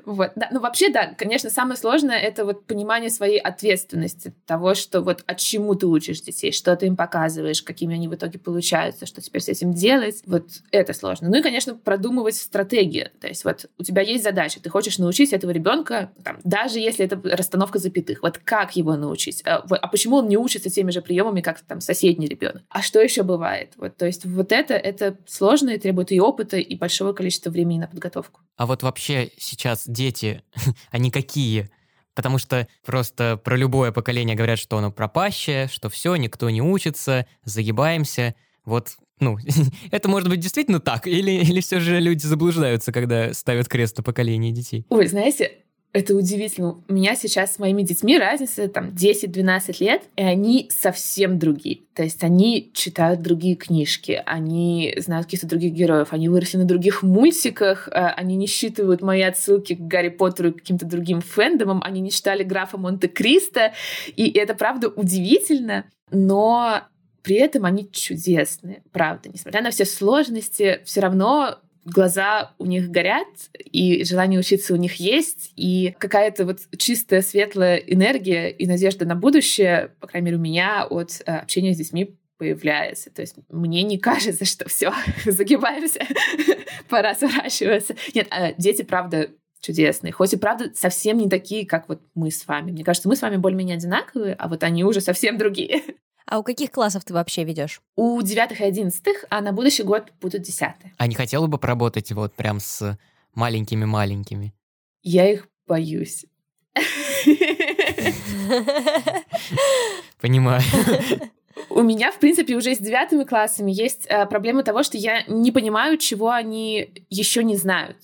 вот. Да, ну, вообще, да, конечно, самое сложное — это вот понимание своей ответственности, того, что вот от чему ты учишь детей, что ты им показываешь, какими они в итоге получаются, что теперь с этим делать. Вот это сложно. Ну и, конечно, продумывать стратегию. То есть вот у тебя есть задача, ты хочешь научить этого ребенка, там, даже если это расстановка запятых, вот как его научить? А, а почему он не учится теми же приемами, как там соседний ребенок? А что еще бывает? Вот, то есть вот это, это сложно и требует и опыта, и большого количества времени на подготовку. А вот вообще сейчас дети, <laughs> они какие? Потому что просто про любое поколение говорят, что оно пропащее, что все, никто не учится, загибаемся. Вот, ну, <laughs> это может быть действительно так? Или, <laughs> или все же люди заблуждаются, когда ставят крест на поколение детей? Ой, знаете, это удивительно. У меня сейчас с моими детьми разница там 10-12 лет, и они совсем другие. То есть они читают другие книжки, они знают каких-то других героев, они выросли на других мультиках, э, они не считывают мои отсылки к Гарри Поттеру и каким-то другим фэндомам, они не читали графа Монте-Кристо, и это правда удивительно, но при этом они чудесные, правда. Несмотря на все сложности, все равно глаза у них горят, и желание учиться у них есть, и какая-то вот чистая, светлая энергия и надежда на будущее, по крайней мере, у меня от э, общения с детьми появляется. То есть мне не кажется, что все, <laughs> загибаемся, <laughs> пора сворачиваться. Нет, а дети, правда, чудесные. Хоть и правда совсем не такие, как вот мы с вами. Мне кажется, мы с вами более-менее одинаковые, а вот они уже совсем другие. <laughs> А у каких классов ты вообще ведешь? У девятых и одиннадцатых, а на будущий год будут десятые. А не хотела бы поработать вот прям с маленькими-маленькими? Я их боюсь. <laughs> Понимаю. У меня, в принципе, уже с девятыми классами есть э, проблема того, что я не понимаю, чего они еще не знают.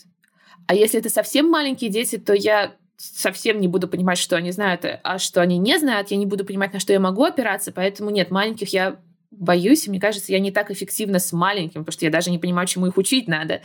А если это совсем маленькие дети, то я совсем не буду понимать, что они знают, а что они не знают, я не буду понимать, на что я могу опираться, поэтому нет, маленьких я боюсь, и мне кажется, я не так эффективна с маленьким, потому что я даже не понимаю, чему их учить надо.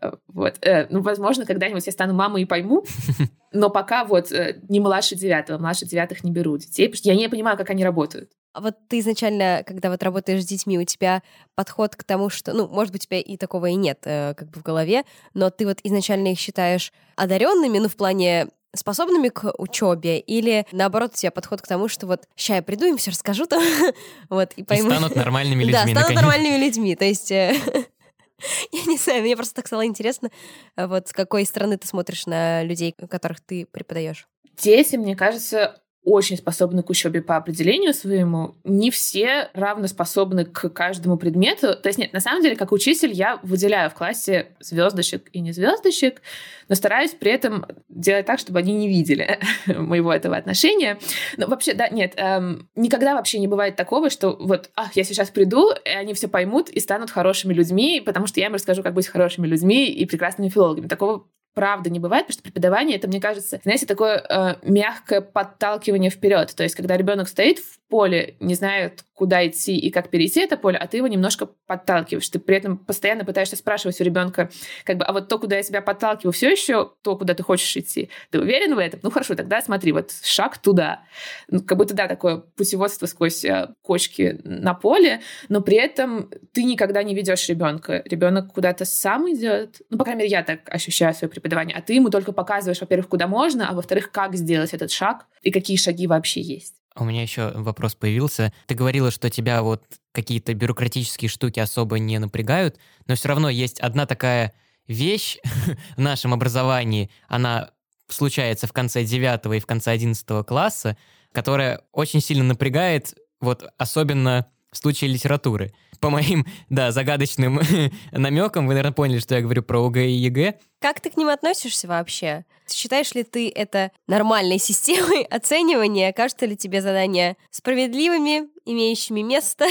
Э, вот. Э, ну, возможно, когда-нибудь я стану мамой и пойму, <laughs> но пока вот э, не младше девятого, младше девятых не беру детей, потому что я не понимаю, как они работают. А вот ты изначально, когда вот работаешь с детьми, у тебя подход к тому, что, ну, может быть, у тебя и такого и нет, как бы в голове, но ты вот изначально их считаешь одаренными, ну, в плане способными к учебе, или наоборот у тебя подход к тому, что вот ща я приду, им все расскажу там, <laughs> вот, и пойму. И станут нормальными людьми. Да, станут нормальными людьми, то есть... Э, <laughs> я не знаю, мне просто так стало интересно, вот с какой стороны ты смотришь на людей, которых ты преподаешь. Дети, мне кажется, очень способны к учебе по определению своему, не все равно способны к каждому предмету. То есть нет, на самом деле, как учитель, я выделяю в классе звездочек и не звездочек, но стараюсь при этом делать так, чтобы они не видели <laughs> моего этого отношения. Но вообще, да, нет, эм, никогда вообще не бывает такого, что вот, ах, я сейчас приду, и они все поймут и станут хорошими людьми, потому что я им расскажу, как быть хорошими людьми и прекрасными филологами. Такого правда не бывает, потому что преподавание это, мне кажется, знаете, такое э, мягкое подталкивание вперед. То есть, когда ребенок стоит в поле, не знает, куда идти и как перейти это поле, а ты его немножко подталкиваешь. Ты при этом постоянно пытаешься спрашивать у ребенка, как бы, а вот то, куда я тебя подталкиваю, все еще то, куда ты хочешь идти. Ты уверен в этом? Ну хорошо, тогда смотри, вот шаг туда. Ну, как будто, да, такое путеводство сквозь э, кочки на поле, но при этом ты никогда не ведешь ребенка. Ребенок куда-то сам идет. Ну, по крайней мере, я так ощущаю свое преподавание. А ты ему только показываешь, во-первых, куда можно, а во-вторых, как сделать этот шаг и какие шаги вообще есть. У меня еще вопрос появился. Ты говорила, что тебя вот какие-то бюрократические штуки особо не напрягают, но все равно есть одна такая вещь <laughs> в нашем образовании, она случается в конце 9 и в конце 11 класса, которая очень сильно напрягает, вот особенно в случае литературы. По моим, <laughs> да, загадочным <laughs> намекам, вы, наверное, поняли, что я говорю про ОГЭ и ЕГЭ. Как ты к ним относишься вообще? Считаешь ли ты это нормальной <laughs> системой оценивания? Кажутся ли тебе задания справедливыми, имеющими место?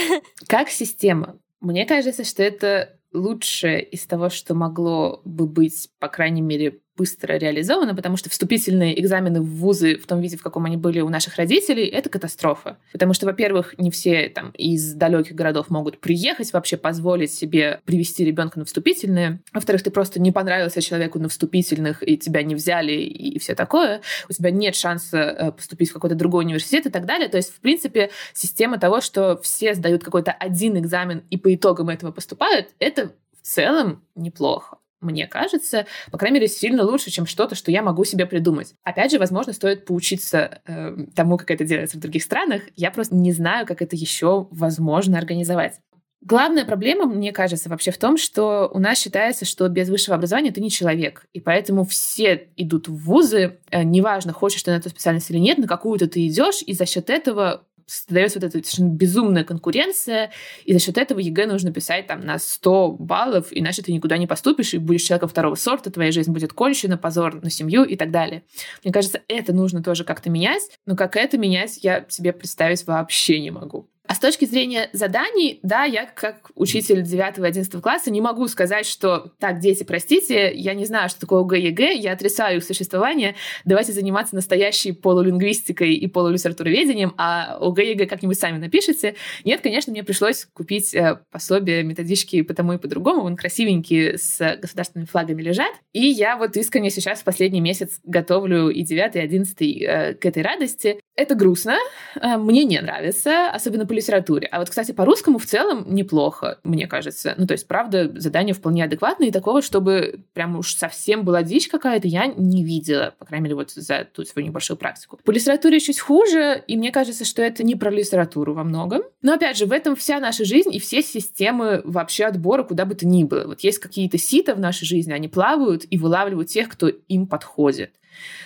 Как система? Мне кажется, что это лучшее из того, что могло бы быть, по крайней мере, быстро реализовано, потому что вступительные экзамены в вузы в том виде, в каком они были у наших родителей, это катастрофа. Потому что, во-первых, не все там из далеких городов могут приехать, вообще позволить себе привести ребенка на вступительные. Во-вторых, ты просто не понравился человеку на вступительных, и тебя не взяли, и все такое. У тебя нет шанса э, поступить в какой-то другой университет и так далее. То есть, в принципе, система того, что все сдают какой-то один экзамен и по итогам этого поступают, это в целом неплохо мне кажется, по крайней мере, сильно лучше, чем что-то, что я могу себе придумать. Опять же, возможно, стоит поучиться э, тому, как это делается в других странах. Я просто не знаю, как это еще возможно организовать. Главная проблема, мне кажется, вообще в том, что у нас считается, что без высшего образования ты не человек. И поэтому все идут в вузы, э, неважно, хочешь ты на эту специальность или нет, на какую-то ты идешь, и за счет этого создается вот эта совершенно безумная конкуренция, и за счет этого ЕГЭ нужно писать там на 100 баллов, иначе ты никуда не поступишь, и будешь человеком второго сорта, твоя жизнь будет кончена, позор на семью и так далее. Мне кажется, это нужно тоже как-то менять, но как это менять, я себе представить вообще не могу. А с точки зрения заданий, да, я как учитель 9-11 класса не могу сказать, что так, дети, простите, я не знаю, что такое ОГЭ, ЕГЭ, я отрицаю их существование, давайте заниматься настоящей полулингвистикой и полулитературоведением, а ОГЭ, ЕГЭ как-нибудь сами напишите. Нет, конечно, мне пришлось купить э, пособие, методички по тому и по другому, вон красивенькие с государственными флагами лежат. И я вот искренне сейчас в последний месяц готовлю и 9, и 11 э, к этой радости. Это грустно, э, мне не нравится, особенно по литературе. А вот, кстати, по русскому в целом неплохо, мне кажется. Ну, то есть, правда, задания вполне адекватные, и такого, чтобы прям уж совсем была дичь какая-то, я не видела, по крайней мере, вот за ту свою небольшую практику. По литературе чуть хуже, и мне кажется, что это не про литературу во многом. Но, опять же, в этом вся наша жизнь и все системы вообще отбора куда бы то ни было. Вот есть какие-то сита в нашей жизни, они плавают и вылавливают тех, кто им подходит.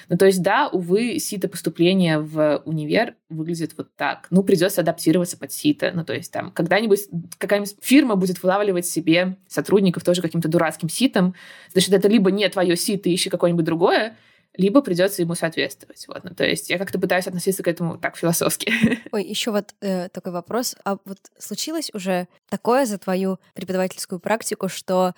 Ну, то есть, да, увы, сито поступления в универ выглядит вот так. Ну, придется адаптироваться под сито. Ну, то есть, там, когда-нибудь какая-нибудь фирма будет вылавливать себе сотрудников тоже каким-то дурацким ситом. Значит, это либо не твое сито, ищи какое-нибудь другое, либо придется ему соответствовать. Вот. Ну, то есть я как-то пытаюсь относиться к этому так философски. <laughs> Ой, еще вот э, такой вопрос. А вот случилось уже такое за твою преподавательскую практику, что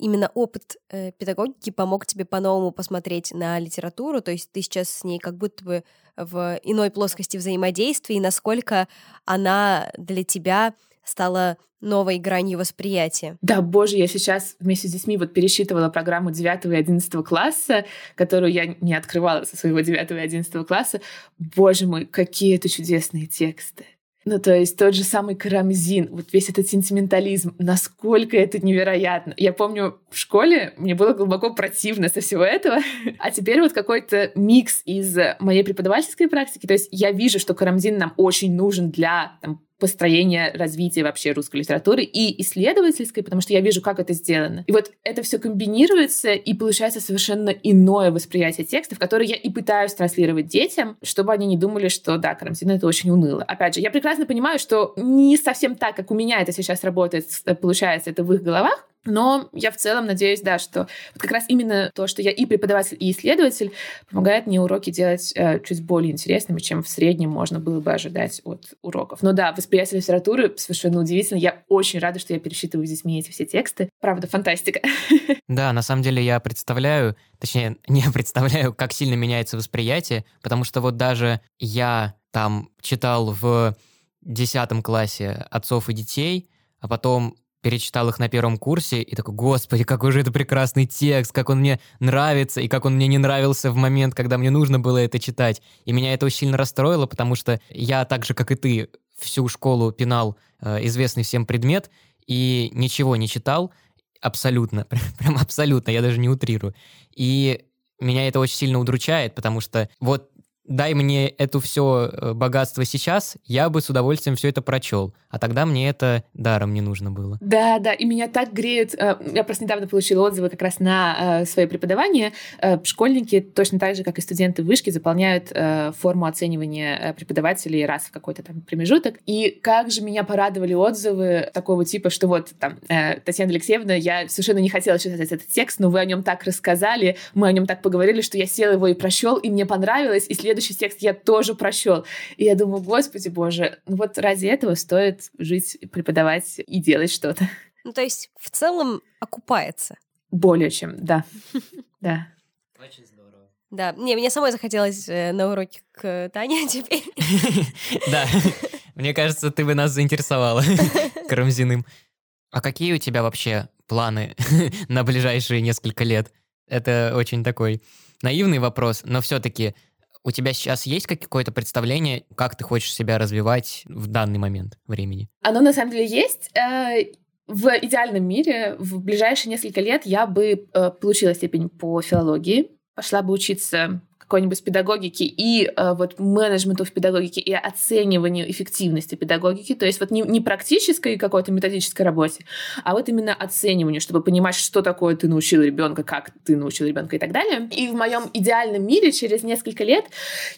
именно опыт э, педагогики помог тебе по-новому посмотреть на литературу, то есть ты сейчас с ней как будто бы в иной плоскости взаимодействия, и насколько она для тебя стала новой гранью восприятия. Да, боже, я сейчас вместе с детьми вот пересчитывала программу 9 и 11 класса, которую я не открывала со своего 9 и 11 класса. Боже мой, какие это чудесные тексты. Ну, то есть тот же самый Карамзин, вот весь этот сентиментализм, насколько это невероятно. Я помню, в школе мне было глубоко противно со всего этого, <laughs> а теперь вот какой-то микс из моей преподавательской практики, то есть я вижу, что Карамзин нам очень нужен для там, построения развития вообще русской литературы и исследовательской, потому что я вижу, как это сделано. И вот это все комбинируется, и получается совершенно иное восприятие текстов, которые я и пытаюсь транслировать детям, чтобы они не думали, что да, Карамзин это очень уныло. Опять же, я прекрасно понимаю, что не совсем так, как у меня это сейчас работает, получается это в их головах, но я в целом надеюсь, да, что вот как раз именно то, что я и преподаватель, и исследователь, помогает мне уроки делать э, чуть более интересными, чем в среднем можно было бы ожидать от уроков. Но да, восприятие литературы совершенно удивительно. Я очень рада, что я пересчитываю с детьми эти все тексты. Правда, фантастика. <laughs> Да, на самом деле я представляю, точнее, <laughs> не представляю, как сильно меняется восприятие, потому что вот даже я там читал в десятом классе «Отцов и детей», а потом перечитал их на первом курсе и такой, господи, какой же это прекрасный текст, как он мне нравится, и как он мне не нравился в момент, когда мне нужно было это читать. И меня это очень сильно расстроило, потому что я так же, как и ты, всю школу пинал э, известный всем предмет и ничего не читал, абсолютно, <laughs> прям абсолютно, я даже не утрирую. И меня это очень сильно удручает, потому что вот дай мне это все э, богатство сейчас, я бы с удовольствием все это прочел. А тогда мне это даром не нужно было. Да, да, и меня так греет. Э, я просто недавно получила отзывы как раз на э, свое преподавание. Школьники точно так же, как и студенты вышки, заполняют форму оценивания преподавателей раз в какой-то там промежуток. И как же меня порадовали отзывы такого типа, что вот там, Татьяна Алексеевна, я совершенно не хотела читать этот текст, но вы о нем так рассказали, мы о нем так поговорили, что я села его и прочел, и мне понравилось, и следующий следующий текст я тоже прочел. И я думаю, господи боже, ну вот ради этого стоит жить, преподавать и делать что-то. Ну, то есть в целом окупается. Более чем, да. <laughs> Да. Очень здорово. Да, не, мне самой захотелось э, на уроке к Тане <laughs> теперь. <laughs> Да, мне кажется, ты бы нас заинтересовала Карамзиным. А какие у тебя вообще планы на ближайшие несколько лет? Это очень такой наивный вопрос, но все-таки у тебя сейчас есть какое-то представление, как ты хочешь себя развивать в данный момент времени? Оно на самом деле есть. Э, в идеальном мире в ближайшие несколько лет я бы э, получила степень по филологии, пошла бы учиться какой-нибудь педагогики и э, вот менеджменту в педагогике и оцениванию эффективности педагогики, то есть вот не, не практической какой-то методической работе, а вот именно оцениванию, чтобы понимать, что такое ты научил ребенка, как ты научил ребенка и так далее. И в моем идеальном мире через несколько лет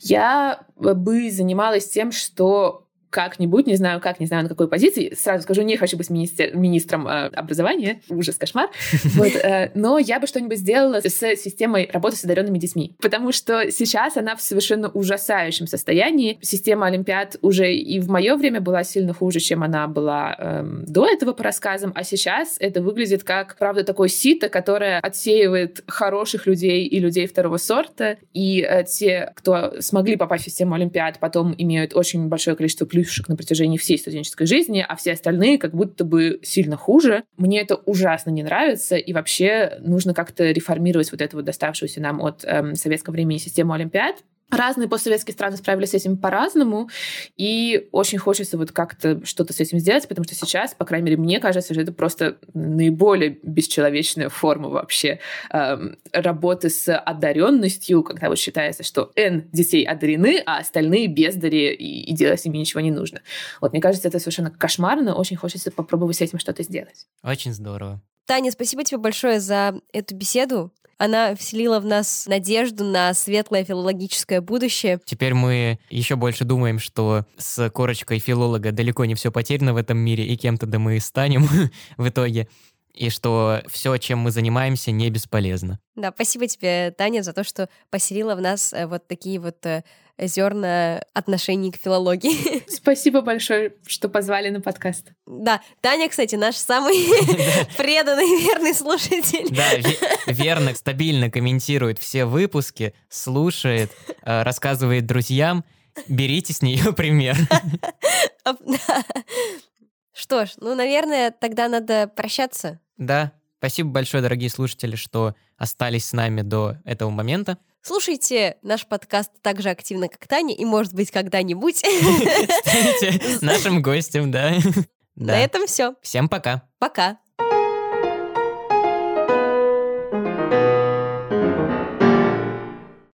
я бы занималась тем, что как-нибудь, не знаю как, не знаю на какой позиции. Сразу скажу, не хочу быть министр, министром э, образования. Ужас, кошмар. <laughs> Вот, э, но я бы что-нибудь сделала с системой работы с одаренными детьми. Потому что сейчас она в совершенно ужасающем состоянии. Система Олимпиад уже и в мое время была сильно хуже, чем она была э, до этого по рассказам. А сейчас это выглядит как, правда, такое сито, которое отсеивает хороших людей и людей второго сорта. И э, те, кто смогли попасть в систему Олимпиад, потом имеют очень большое количество плюшек на протяжении всей студенческой жизни, а все остальные как будто бы сильно хуже. Мне это ужасно не нравится, и вообще нужно как-то реформировать вот эту вот доставшуюся нам от эм, советского времени систему Олимпиад. Разные постсоветские страны справились с этим по-разному, и очень хочется вот как-то что-то с этим сделать, потому что сейчас, по крайней мере, мне кажется, что это просто наиболее бесчеловечная форма вообще эм, работы с одаренностью, когда вот считается, что N детей одарены, а остальные бездари, и, и делать с ними ничего не нужно. Вот мне кажется, это совершенно кошмарно, очень хочется попробовать с этим что-то сделать. Очень здорово. Таня, спасибо тебе большое за эту беседу. Она вселила в нас надежду на светлое филологическое будущее. Теперь мы еще больше думаем, что с корочкой филолога далеко не все потеряно в этом мире, и кем-то да мы станем <laughs> в итоге и что все, чем мы занимаемся, не бесполезно. Да, спасибо тебе, Таня, за то, что поселила в нас э, вот такие вот э, зерна отношений к филологии. <laughs> Спасибо большое, что позвали на подкаст. Да, Таня, кстати, наш самый <laughs> преданный, верный слушатель. Да, верно, стабильно комментирует все выпуски, слушает, э, рассказывает друзьям. Берите с нее <laughs> пример. Что ж, ну, наверное, тогда надо прощаться. Да. Спасибо большое, дорогие слушатели, что остались с нами до этого момента. Слушайте наш подкаст так же активно, как Таня, и, может быть, когда-нибудь... <laughs> <laughs> Станете нашим гостем, да. На этом все. Всем пока. Пока.